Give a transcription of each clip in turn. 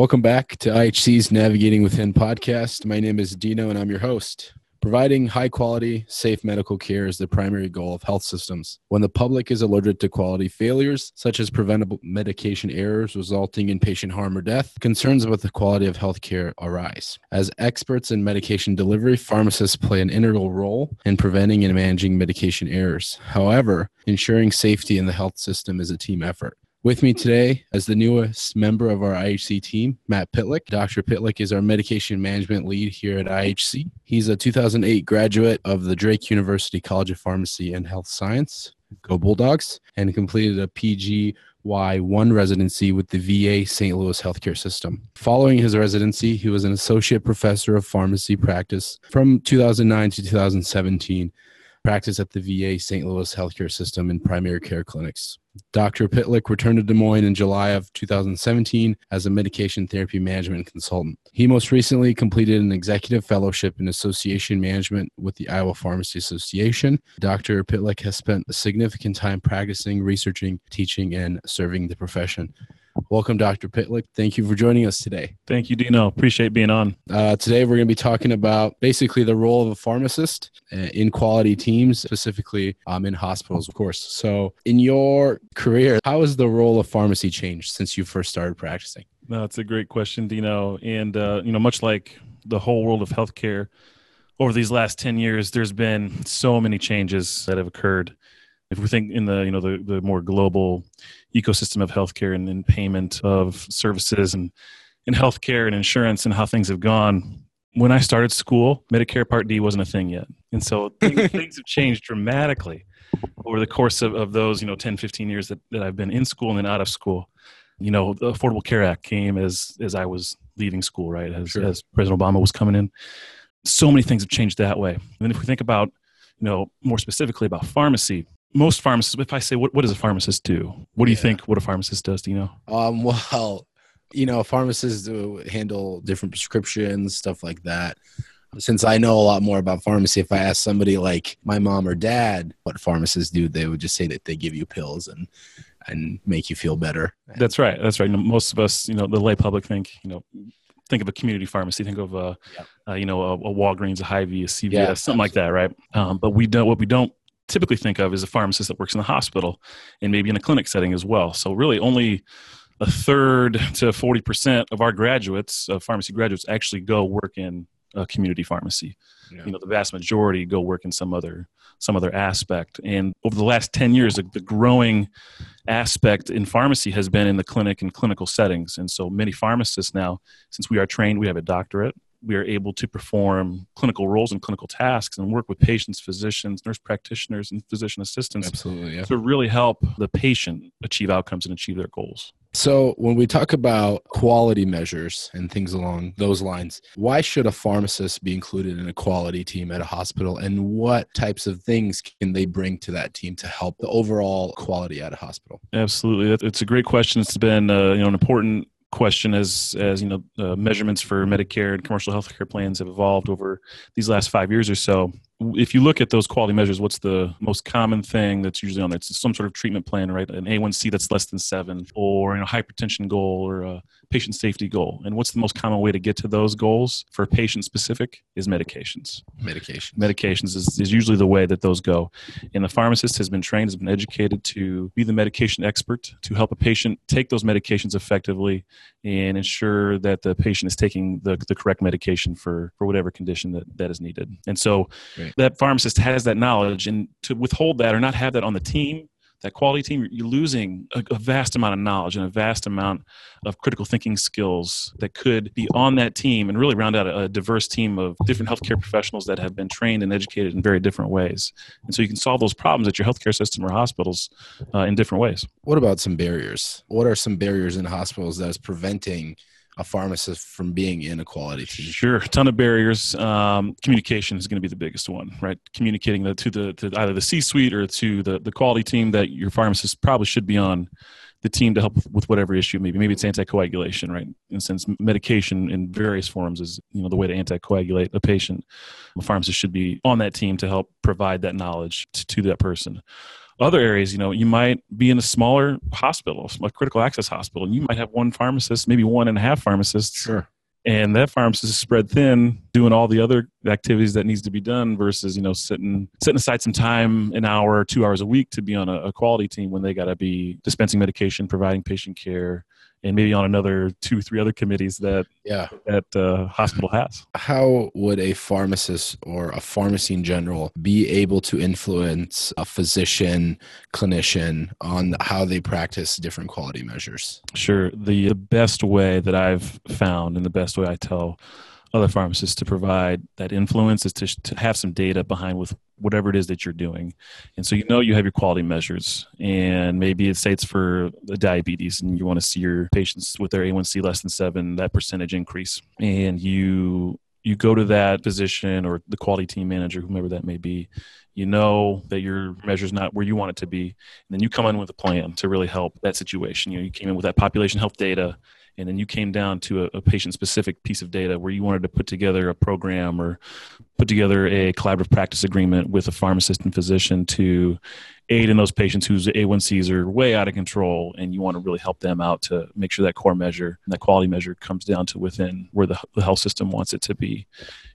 Welcome back to IHC's Navigating Within podcast. My name is Dino and I'm your host. Providing high quality, safe medical care is the primary goal of health systems. When the public is alerted to quality failures, such as preventable medication errors resulting in patient harm or death, concerns about the quality of healthcare arise. As experts in medication delivery, pharmacists play an integral role in preventing and managing medication errors. However, ensuring safety in the health system is a team effort. With me today, as the newest member of our IHC team, Matt Pitlick. Dr. Pitlick is our medication management lead here at IHC. He's a 2008 graduate of the Drake University College of Pharmacy and Health Science, Go Bulldogs, and completed a PGY1 residency with the VA St. Louis healthcare system. Following his residency, he was an associate professor of pharmacy practice from 2009 to 2017 practice at the VA St. Louis healthcare system in primary care clinics. Dr. Pitlick returned to Des Moines in July of 2017 as a medication therapy management consultant. He most recently completed an executive fellowship in association management with the Iowa Pharmacy Association. Dr. Pitlick has spent a significant time practicing, researching, teaching, and serving the profession. Welcome, Dr. Pitlick. Thank you for joining us today. Thank you, Dino. Appreciate being on. Uh, today, we're going to be talking about basically the role of a pharmacist uh, in quality teams, specifically um, in hospitals, of course. So, in your career, how has the role of pharmacy changed since you first started practicing? That's a great question, Dino. And, uh, you know, much like the whole world of healthcare, over these last 10 years, there's been so many changes that have occurred if we think in the you know the, the more global ecosystem of healthcare and, and payment of services and in healthcare and insurance and how things have gone when i started school medicare part d wasn't a thing yet. And so things, things have changed dramatically over the course of, of those you know 10 15 years that, that i've been in school and then out of school. You know the affordable care act came as as i was leaving school right as, sure. as president obama was coming in. So many things have changed that way. And then if we think about you know more specifically about pharmacy most pharmacists, if I say, what, what does a pharmacist do? What do you think what a pharmacist does? Do you know? Um, well, you know, pharmacists do handle different prescriptions, stuff like that. Since I know a lot more about pharmacy, if I ask somebody like my mom or dad what pharmacists do, they would just say that they give you pills and and make you feel better. That's right. That's right. most of us, you know, the lay public think, you know, think of a community pharmacy, think of a, yep. uh, you know, a, a, Walgreens, a Hy-Vee, a CVS, yeah, something like that, right? Um, but we don't. What we don't typically think of is a pharmacist that works in the hospital and maybe in a clinic setting as well. So really only a third to 40% of our graduates, uh, pharmacy graduates, actually go work in a community pharmacy. Yeah. You know, the vast majority go work in some other some other aspect. And over the last 10 years, the, the growing aspect in pharmacy has been in the clinic and clinical settings. And so many pharmacists now, since we are trained, we have a doctorate, we are able to perform clinical roles and clinical tasks and work with patients, physicians, nurse practitioners, and physician assistants Absolutely, yeah. to really help the patient achieve outcomes and achieve their goals. So, when we talk about quality measures and things along those lines, why should a pharmacist be included in a quality team at a hospital? And what types of things can they bring to that team to help the overall quality at a hospital? Absolutely. It's a great question. It's been uh, you know, an important question as as you know uh, measurements for medicare and commercial healthcare plans have evolved over these last five years or so if you look at those quality measures what's the most common thing that's usually on there? It's some sort of treatment plan right? An a1c that's less than seven or you know, hypertension goal or a patient safety goal. And what's the most common way to get to those goals for patient specific is medications. Medications. Medications is, is usually the way that those go. And the pharmacist has been trained has been educated to be the medication expert to help a patient take those medications effectively and ensure that the patient is taking the, the correct medication for for whatever condition that, that is needed. And so right. That pharmacist has that knowledge and to withhold that or not have that on the team that quality team, you're losing a, vast amount of knowledge and a vast amount of critical thinking skills that could be on that team and really round out a, a, diverse team of different healthcare professionals that have been trained and educated in very different ways. And so you can solve those problems at your healthcare system or hospitals uh, in different ways. What about some barriers? What are some barriers in hospitals that is preventing a pharmacist from being in a quality team? Sure, a ton of barriers. Um, communication is going to be the biggest one, right? Communicating to the to either the C-suite or to the the quality team that your pharmacist probably should be on the team to help with whatever issue maybe maybe it's anticoagulation right and since medication in various forms is you know the way to anticoagulate a patient the pharmacist should be on that team to help provide that knowledge to, to that person other areas, you know, you might be in a smaller hospital, a critical access hospital, and you might have one pharmacist, maybe one and a half pharmacists. Sure. And that pharmacist is spread thin, doing all the other activities that needs to be done versus, you know, sitting setting aside some time, an hour, two hours a week to be on a, a quality team when they got to be dispensing medication, providing patient care, and maybe on another two, three other committees that Yeah. that uh, hospital has. How would a pharmacist or a pharmacy in general be able to influence a physician, clinician on how they practice different quality measures? Sure. The, the best way that I've found and the best way I tell other pharmacists to provide that influence is to, to have some data behind with whatever it is that you're doing. And so you know you have your quality measures, and maybe it it's for the diabetes, and you want to see your patients with their A1C less than seven, that percentage increase. And you you go to that physician or the quality team manager, whomever that may be, you know that your measure is not where you want it to be, and then you come in with a plan to really help that situation. You know, you came in with that population health data, and then you came down to a, a patient specific piece of data where you wanted to put together a program or put together a collaborative practice agreement with a pharmacist and physician to aid in those patients whose A1Cs are way out of control, and you want to really help them out to make sure that core measure and that quality measure comes down to within where the, the health system wants it to be.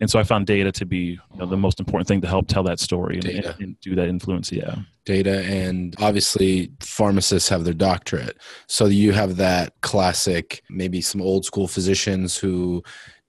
And so I found data to be you know, the most important thing to help tell that story and, and, and do that influence. Yeah. Data and obviously pharmacists have their doctorate. So you have that classic, maybe some old school physicians who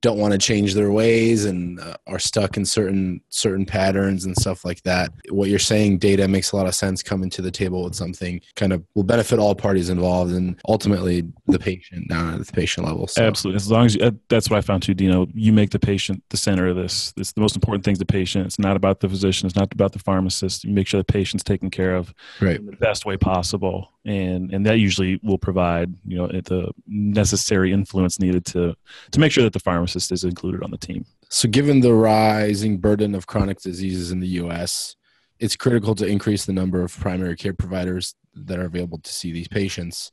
don't want to change their ways and uh, are stuck in certain certain patterns and stuff like that. What you're saying, data makes a lot of sense. Coming to the table with something kind of will benefit all parties involved and ultimately the patient down at the patient level. So. Absolutely, as long as you, uh, that's what I found too, Dino. You make the patient the center of this. It's the most important thing. The patient. It's not about the physician. It's not about the pharmacist. You make sure the patient's taken care of right. in the best way possible and and that usually will provide you know the necessary influence needed to to make sure that the pharmacist is included on the team. So, given the rising burden of chronic diseases in the U.S., it's critical to increase the number of primary care providers that are available to see these patients.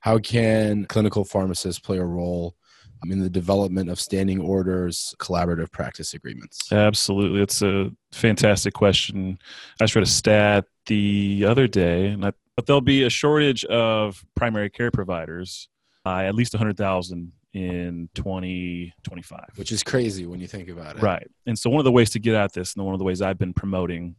How can clinical pharmacists play a role in the development of standing orders, collaborative practice agreements? Absolutely. It's a fantastic question. I just read a stat the other day, and I, but there'll be a shortage of primary care providers by at least 100,000 in 2025. Which is crazy when you think about it. Right. And so, one of the ways to get at this, and one of the ways I've been promoting,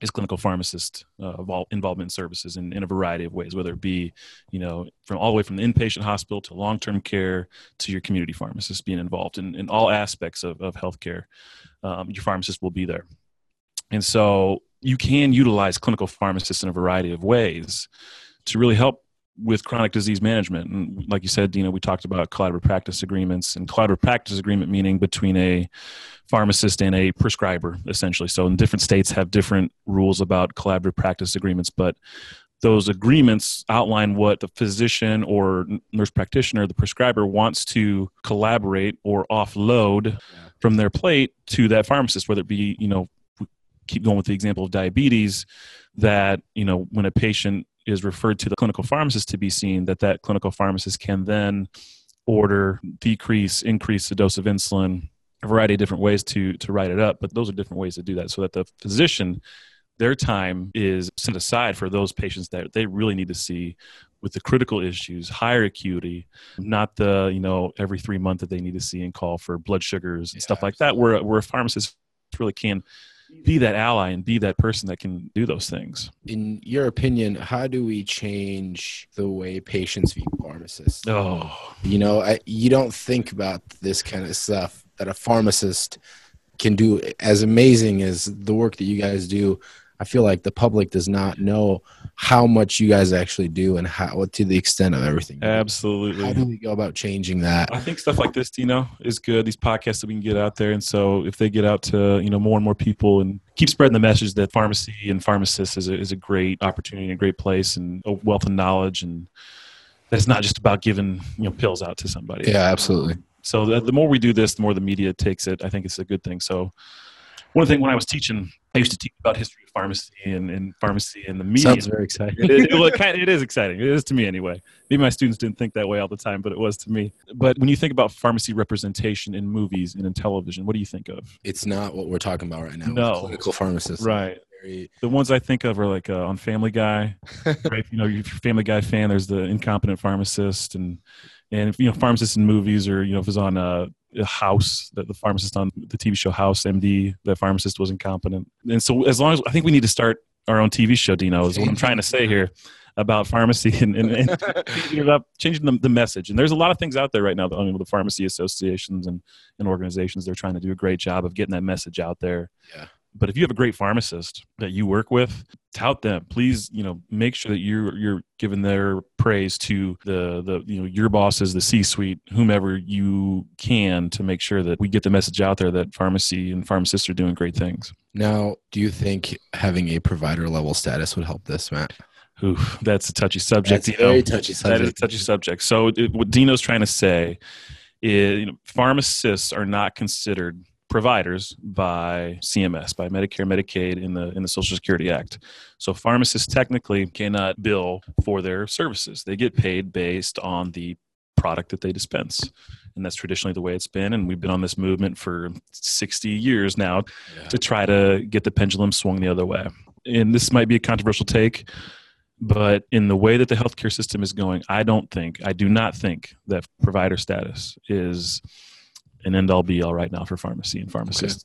is clinical pharmacist uh, involvement in services in, in a variety of ways, whether it be, you know, from all the way from the inpatient hospital to long-term care to your community pharmacist being involved in, in all aspects of, of healthcare. Um, your pharmacist will be there. And so you can utilize clinical pharmacists in a variety of ways to really help with chronic disease management. And like you said, Dino, we talked about collaborative practice agreements and collaborative practice agreement meaning between a pharmacist and a prescriber, essentially. So in different states have different rules about collaborative practice agreements, but those agreements outline what the physician or nurse practitioner, the prescriber, wants to collaborate or offload yeah. from their plate to that pharmacist, whether it be, you know, keep going with the example of diabetes, that, you know, when a patient is referred to the clinical pharmacist to be seen, that that clinical pharmacist can then order, decrease, increase the dose of insulin, a variety of different ways to to write it up. But those are different ways to do that, so that the physician, their time is set aside for those patients that they really need to see with the critical issues, higher acuity, not the you know every three month that they need to see and call for blood sugars and yeah, stuff like that. Where where a pharmacist really can be that ally and be that person that can do those things. In your opinion, how do we change the way patients view pharmacists? Oh, you know, I, you don't think about this kind of stuff that a pharmacist can do as amazing as the work that you guys do I feel like the public does not know how much you guys actually do and how to the extent of everything. Absolutely. How do we go about changing that? I think stuff like this, you know, is good. These podcasts that we can get out there, and so if they get out to you know more and more people and keep spreading the message that pharmacy and pharmacists is a, is a great opportunity, and a great place, and a wealth of knowledge, and that it's not just about giving you know pills out to somebody. Yeah, absolutely. So the, the more we do this, the more the media takes it. I think it's a good thing. So one thing when I was teaching, I used to teach about history of pharmacy and, and pharmacy and the media. Sounds very exciting. it, is, well, it, kind it is exciting. It is to me anyway. Maybe my students didn't think that way all the time, but it was to me. But when you think about pharmacy representation in movies and in television, what do you think of? It's not what we're talking about right now. No, clinical pharmacists. Right. very The ones I think of are like uh, on Family Guy. right? You know, if you're a Family Guy fan, there's the incompetent pharmacist, and and you know, pharmacists in movies, or you know, if it's on uh, a House, that the pharmacist on the TV show House MD, the pharmacist was incompetent. And so, as long as I think we need to start our own TV show, Dino, is what I'm trying to say here about pharmacy and, and, and changing it up, changing the, the message. And there's a lot of things out there right now. I mean, the pharmacy associations and, and organizations, they're trying to do a great job of getting that message out there. Yeah. But if you have a great pharmacist that you work with, tout them. Please, you know, make sure that you're you're giving their praise to the the you know your bosses, the C-suite, whomever you can to make sure that we get the message out there that pharmacy and pharmacists are doing great things. Now, do you think having a provider level status would help this, Matt? Ooh, that's a touchy subject. That's very touchy subject. That is a touchy subject. So it, what Dino's trying to say is, you know, pharmacists are not considered providers by CMS, by Medicare, Medicaid, in the in the Social Security Act. So pharmacists technically cannot bill for their services. They get paid based on the product that they dispense. And that's traditionally the way it's been. And we've been on this movement for 60 years now Yeah. to try to get the pendulum swung the other way. And this might be a controversial take, but in the way that the healthcare system is going, I don't think, I do not think that provider status is an end all be all right now for pharmacy and pharmacists.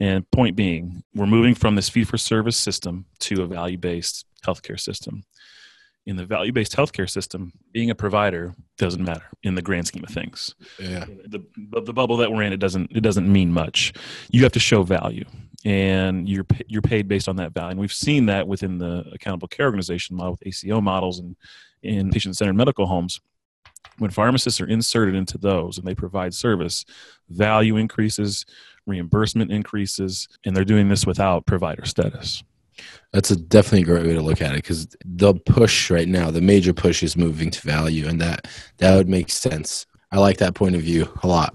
And point being, we're moving from this fee for service system to a value based healthcare system. In the value based healthcare system, being a provider doesn't matter in the grand scheme of things Yeah. the, the bubble that we're in it doesn't it doesn't mean much you have to show value and you're you're paid based on that value and we've seen that within the accountable care organization model with ACO models and in patient centered medical homes when pharmacists are inserted into those and they provide service value increases reimbursement increases and they're doing this without provider status That's a definitely a great way to look at it because the push right now, the major push is moving to value, and that that would make sense. I like that point of view a lot.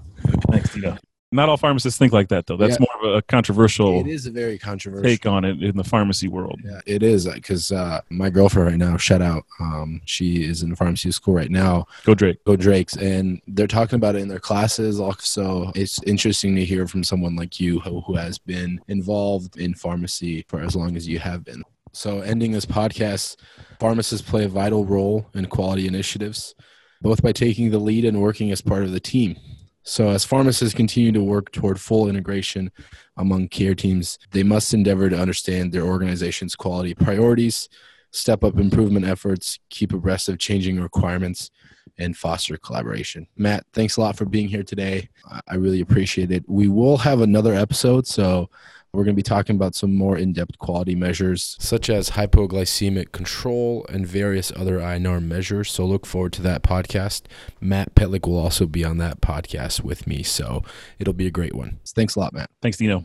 thanks Tito. Not all pharmacists think like that though that's Yeah. more of a controversial It is a very controversial take on it in the pharmacy world Yeah, it is because uh, my girlfriend right now, shout out, um, she is in pharmacy school right now. go drake Go Drakes, and they're talking about it in their classes. Also, it's interesting to hear from someone like you who, who has been involved in pharmacy for as long as you have been. So, ending this podcast, pharmacists play a vital role in quality initiatives, both by taking the lead and working as part of the team. So, as pharmacists continue to work toward full integration among care teams, they must endeavor to understand their organization's quality priorities, step up improvement efforts, keep abreast of changing requirements, and foster collaboration. Matt, thanks a lot for being here today. I- really appreciate it. We will have another episode, so we're going to be talking about some more in depth quality measures, such as hypoglycemic control and various other INR measures. So look forward to that podcast. Matt Pitlick will also be on that podcast with me, so it'll be a great one. Thanks a lot, Matt. thanks dino